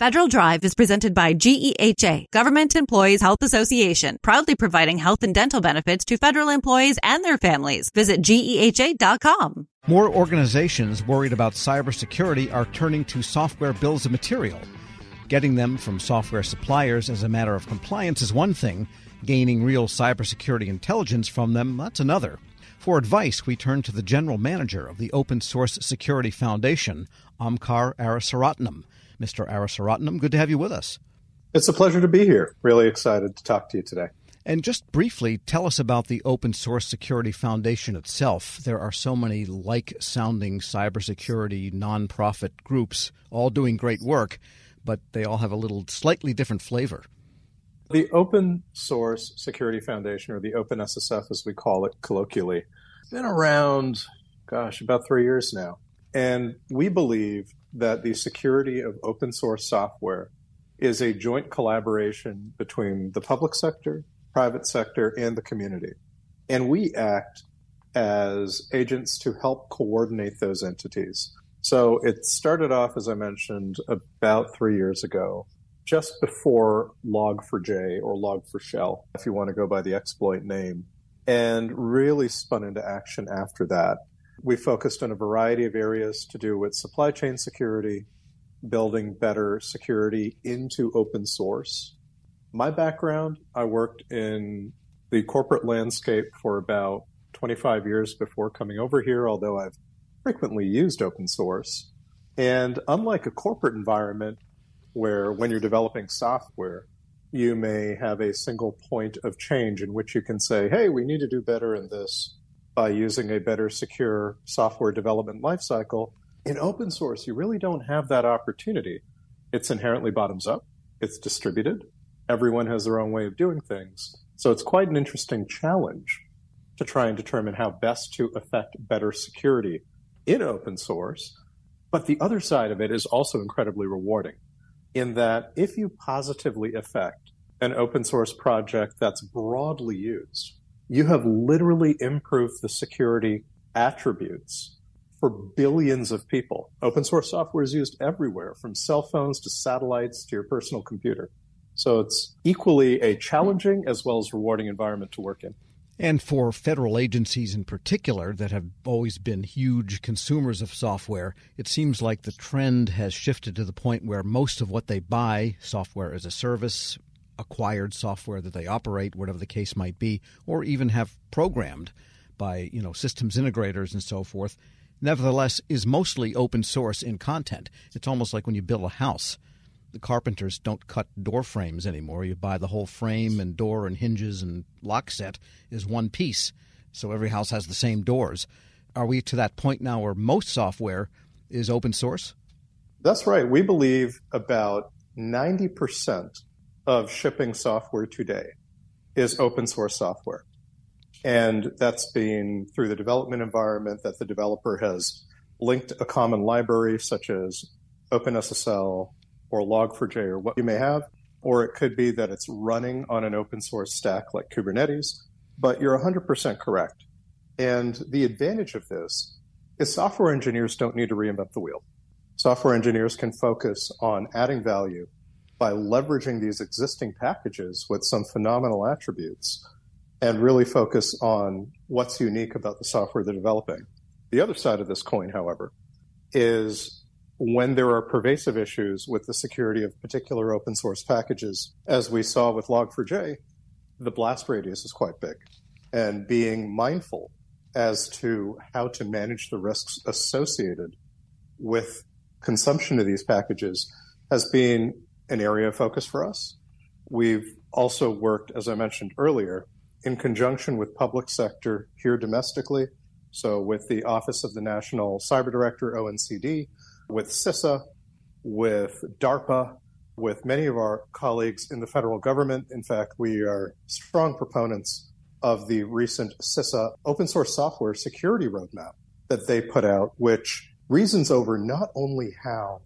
Federal Drive is presented by GEHA, Government Employees Health Association, proudly providing health and dental benefits to federal employees and their families. Visit GEHA.com. More organizations worried about cybersecurity are turning to software bills of material. Getting them from software suppliers as a matter of compliance is one thing, gaining real cybersecurity intelligence from them, that's another. For advice, we turn to the general manager of the Open Source Security Foundation, Omkhar Arasaratnam. Mr. Arasaratnam, good to have you with us. It's a pleasure to be here. Really excited to talk to you today. And just briefly, tell us about the Open Source Security Foundation itself. There are so many like sounding cybersecurity nonprofit groups all doing great work, but they all have a little slightly different flavor. The Open Source Security Foundation, or the OpenSSF as we call it colloquially, been around, gosh, about three years now. And we believe that the security of open source software is a joint collaboration between the public sector, private sector, and the community. And we act as agents to help coordinate those entities. So it started off, as I mentioned, about three years ago, just before Log4j or Log4Shell, if you want to go by the exploit name, and really spun into action after that. We focused on a variety of areas to do with supply chain security, building better security into open source. My background, I worked in the corporate landscape for about 25 years before coming over here, although I've frequently used open source. And unlike a corporate environment where when you're developing software, you may have a single point of change in which you can say, hey, we need to do better in this by using a better secure software development lifecycle. In open source, you really don't have that opportunity. It's inherently bottoms up, it's distributed, everyone has their own way of doing things. So it's quite an interesting challenge to try and determine how best to affect better security in open source. But the other side of it is also incredibly rewarding in that if you positively affect an open source project that's broadly used, you have literally improved the security attributes for billions of people. Open source software is used everywhere, from cell phones to satellites to your personal computer. So it's equally a challenging as well as rewarding environment to work in. And for federal agencies in particular that have always been huge consumers of software, it seems like the trend has shifted to the point where most of what they buy, software as a service, acquired software that they operate, whatever the case might be, or even have programmed by you know systems integrators and so forth, nevertheless is mostly open source in content. It's almost like when you build a house. The carpenters don't cut door frames anymore. You buy the whole frame and door and hinges and lock set is one piece. So every house has the same doors. Are we to that point now where most software is open source? That's right. We believe about 90% of shipping software today is open source software. And that's been through the development environment that the developer has linked a common library such as OpenSSL or Log4j or what you may have. Or it could be that it's running on an open source stack like Kubernetes. But you're 100% correct. And the advantage of this is software engineers don't need to reinvent the wheel. Software engineers can focus on adding value by leveraging these existing packages with some phenomenal attributes and really focus on what's unique about the software they're developing. The other side of this coin, however, is when there are pervasive issues with the security of particular open source packages, as we saw with Log4j, the blast radius is quite big. And being mindful as to how to manage the risks associated with consumption of these packages has been an area of focus for us. We've also worked, as I mentioned earlier, in conjunction with public sector here domestically. So with the Office of the National Cyber Director, ONCD, with CISA, with DARPA, with many of our colleagues in the federal government. In fact, we are strong proponents of the recent CISA open source software security roadmap that they put out, which reasons over not only how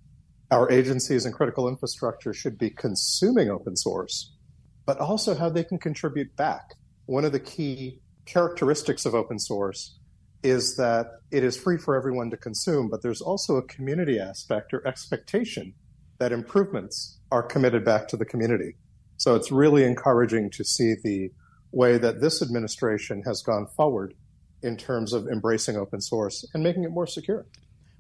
our agencies and critical infrastructure should be consuming open source, but also how they can contribute back. One of the key characteristics of open source is that it is free for everyone to consume, but there's also a community aspect or expectation that improvements are committed back to the community. So it's really encouraging to see the way that this administration has gone forward in terms of embracing open source and making it more secure.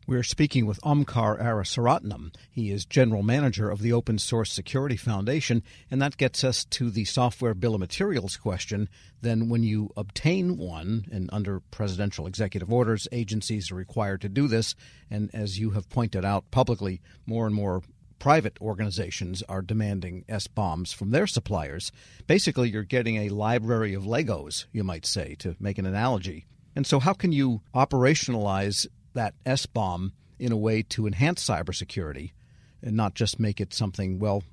We're speaking with Omkhar Arasaratnam. He is general manager of the Open Source Security Foundation, and that gets us to the software bill of materials question. Then, when you obtain one, and under presidential executive orders, agencies are required to do this, and as you have pointed out publicly, more and more private organizations are demanding SBOMs from their suppliers. Basically, you're getting a library of Legos, you might say, to make an analogy. And so, how can you operationalize that SBOM in a way to enhance cybersecurity and not just make it something, well,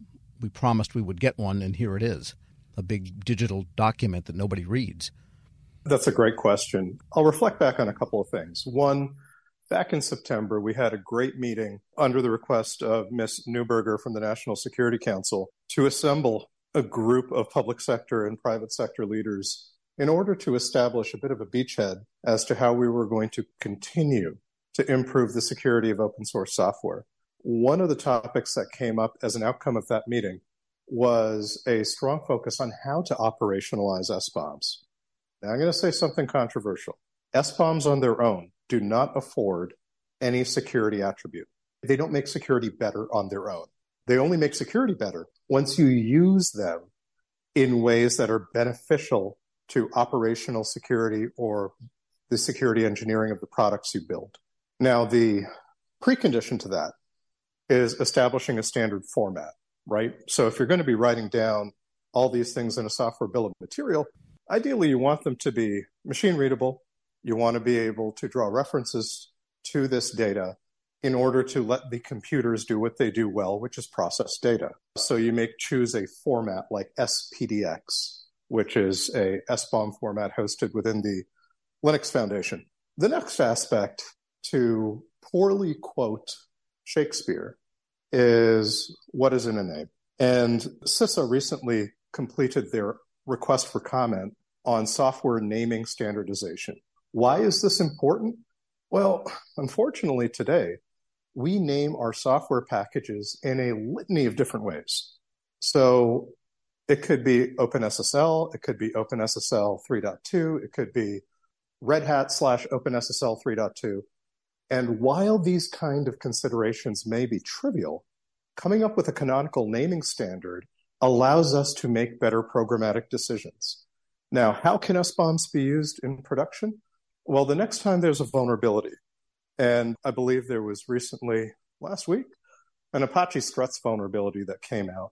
we promised we would get one and here it is, a big digital document that nobody reads? That's a great question. I'll reflect back on a couple of things. One, back in September, we had a great meeting under the request of Ms. Neuberger from the National Security Council to assemble a group of public sector and private sector leaders in order to establish a bit of a beachhead as to how we were going to continue to improve the security of open source software. One of the topics that came up as an outcome of that meeting was a strong focus on how to operationalize SBOMs. Now, I'm going to say something controversial. SBOMs on their own do not afford any security attribute. They don't make security better on their own. They only make security better once you use them in ways that are beneficial to operational security or the security engineering of the products you build. Now, the precondition to that is establishing a standard format, right? So if you're going to be writing down all these things in a software bill of material, ideally you want them to be machine readable. You want to be able to draw references to this data in order to let the computers do what they do well, which is process data. So you may choose a format like SPDX, which is a SBOM format hosted within the Linux Foundation. The next aspect to poorly quote Shakespeare is what is in a name. And CISA recently completed their request for comment on software naming standardization. Why is this important? Well, unfortunately, today, we name our software packages in a litany of different ways. So it could be OpenSSL, it could be OpenSSL 3.2, it could be Red Hat slash OpenSSL 3.2. And while these kind of considerations may be trivial, coming up with a canonical naming standard allows us to make better programmatic decisions. Now, how can SBOMs be used in production? Well, the next time there's a vulnerability, and I believe there was recently, last week, an Apache Struts vulnerability that came out.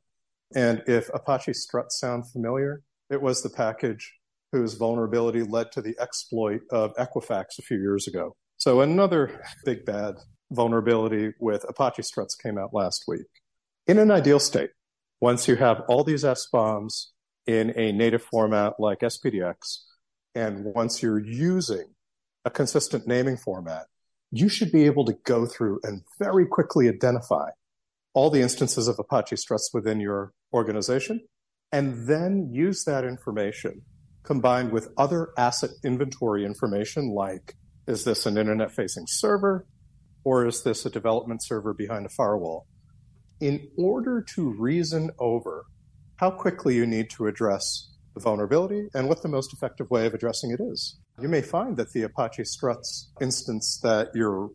And if Apache Struts sound familiar, it was the package whose vulnerability led to the exploit of Equifax a few years ago. So another big bad vulnerability with Apache struts came out last week. In an ideal state, once you have all these SBOMs in a native format like SPDX, and once you're using a consistent naming format, you should be able to go through and very quickly identify all the instances of Apache struts within your organization, and then use that information combined with other asset inventory information like is this an internet facing server or is this a development server behind a firewall? In order to reason over how quickly you need to address the vulnerability and what the most effective way of addressing it is. You may find that the Apache Struts instance that you're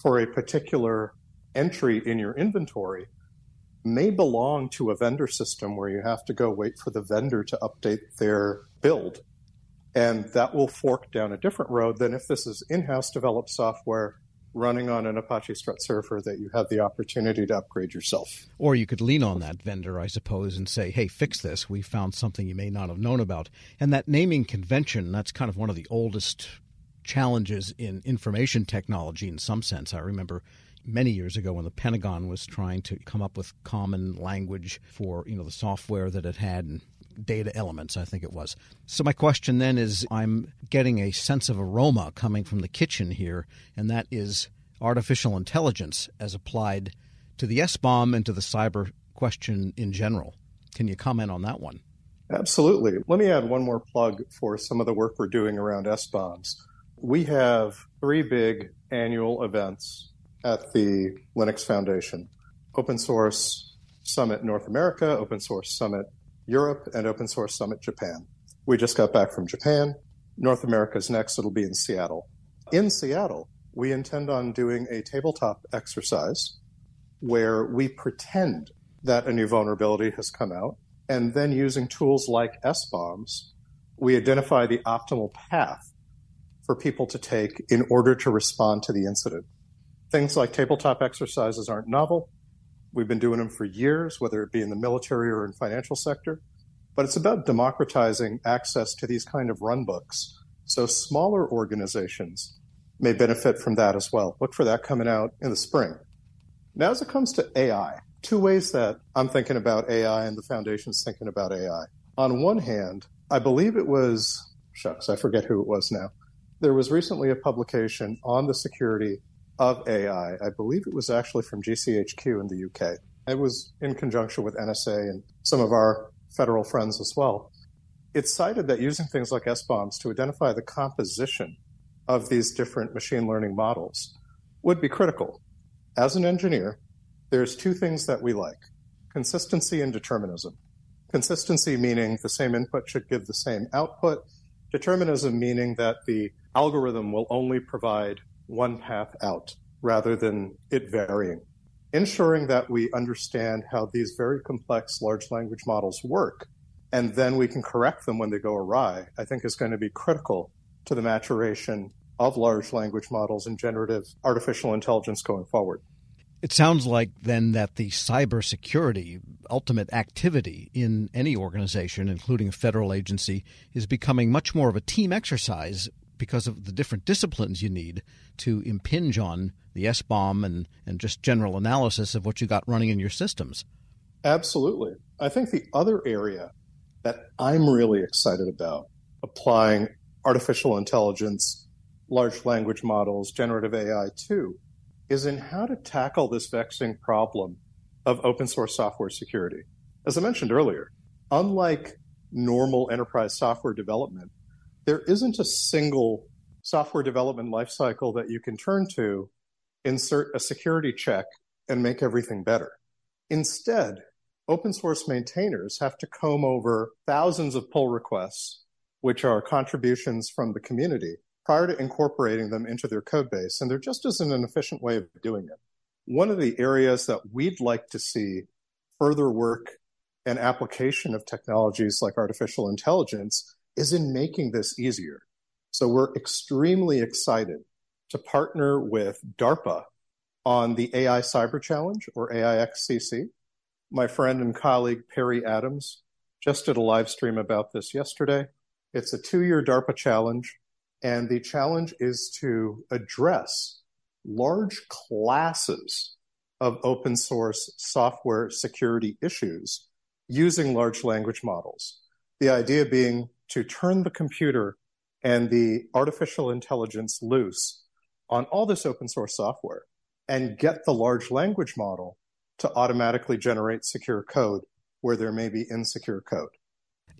for a particular entry in your inventory may belong to a vendor system where you have to go wait for the vendor to update their build and that will fork down a different road than if this is in house developed software running on an Apache Strut server that you have the opportunity to upgrade yourself. Or you could lean on that vendor, I suppose, and say, hey, fix this. We found something you may not have known about. And that naming convention, that's kind of one of the oldest challenges in information technology in some sense. I remember many years ago when the Pentagon was trying to come up with common language for, you know, the software that it had and data elements, I think it was. So, my question then is I'm getting a sense of aroma coming from the kitchen here, and that is artificial intelligence as applied to the SBOM and to the cyber question in general. Can you comment on that one? Absolutely. Let me add one more plug for some of the work we're doing around SBOMs. We have three big annual events at the Linux Foundation. Open Source Summit North America, Open Source Summit Europe, and Open Source Summit Japan. We just got back from Japan. North America's next, it'll be in Seattle. In Seattle, we intend on doing a tabletop exercise where we pretend that a new vulnerability has come out, and then using tools like SBOMs, we identify the optimal path for people to take in order to respond to the incident. Things like tabletop exercises aren't novel. We've been doing them for years, whether it be in the military or in financial sector. But it's about democratizing access to these kind of run books so smaller organizations may benefit from that as well. Look for that coming out in the spring. Now, as it comes to AI, two ways that I'm thinking about AI and the foundation's thinking about AI. On one hand, I believe it was, shucks, I forget who it was now. There was recently a publication on the security of AI. I believe it was actually from GCHQ in the UK. It was in conjunction with NSA and some of our federal friends as well. It cited that using things like SBOMs to identify the composition of these different machine learning models would be critical. As an engineer, there's two things that we like consistency and determinism. Consistency meaning the same input should give the same output, determinism meaning that the algorithm will only provide one path out rather than it varying. Ensuring that we understand how these very complex large language models work and then we can correct them when they go awry, I think is going to be critical to the maturation of large language models and generative artificial intelligence going forward. It sounds like then that the cybersecurity ultimate activity in any organization, including a federal agency, is becoming much more of a team exercise because of the different disciplines you need to impinge on the SBOM and, and just general analysis of what you got running in your systems. Absolutely. I think the other area that I'm really excited about applying artificial intelligence, large language models, generative AI to is in how to tackle this vexing problem of open source software security. As I mentioned earlier, unlike normal enterprise software development, there isn't a single software development lifecycle that you can turn to, insert a security check, and make everything better. Instead, open source maintainers have to comb over thousands of pull requests, which are contributions from the community, prior to incorporating them into their code base. And there just isn't an efficient way of doing it. One of the areas that we'd like to see further work and application of technologies like artificial intelligence is in making this easier. So we're extremely excited to partner with DARPA on the AI Cyber Challenge or AIXCC. My friend and colleague Perry Adams just did a live stream about this yesterday. It's a two year DARPA challenge and the challenge is to address large classes of open source software security issues using large language models. The idea being to turn the computer and the artificial intelligence loose on all this open source software and get the large language model to automatically generate secure code where there may be insecure code.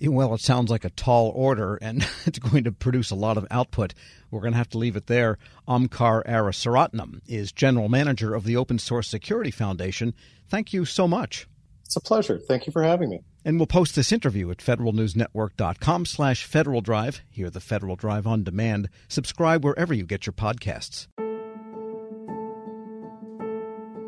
Well, it sounds like a tall order, and it's going to produce a lot of output. We're going to have to leave it there. Omkhar Arasaratnam is general manager of the Open Source Security Foundation. Thank you so much. It's a pleasure. Thank you for having me. And we'll post this interview at federalnewsnetwork.com slash Federal Drive. Hear the Federal Drive on demand. Subscribe wherever you get your podcasts.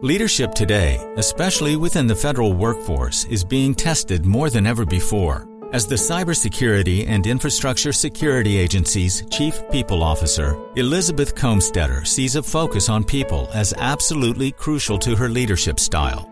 Leadership today, especially within the federal workforce, is being tested more than ever before. As the Cybersecurity and Infrastructure Security Agency's Chief People Officer, Elizabeth Kolmstetter sees a focus on people as absolutely crucial to her leadership style.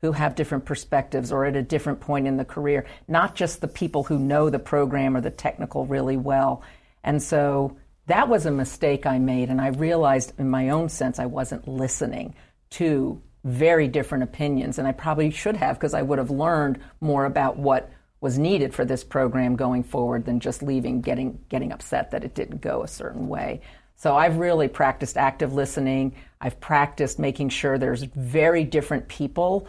who have different perspectives or at a different point in the career, not just the people who know the program or the technical really well. And so that was a mistake I made, and I realized in my own sense I wasn't listening to very different opinions, and I probably should have because I would have learned more about what was needed for this program going forward than just leaving getting getting upset that it didn't go a certain way. So I've really practiced active listening. I've practiced making sure there's very different people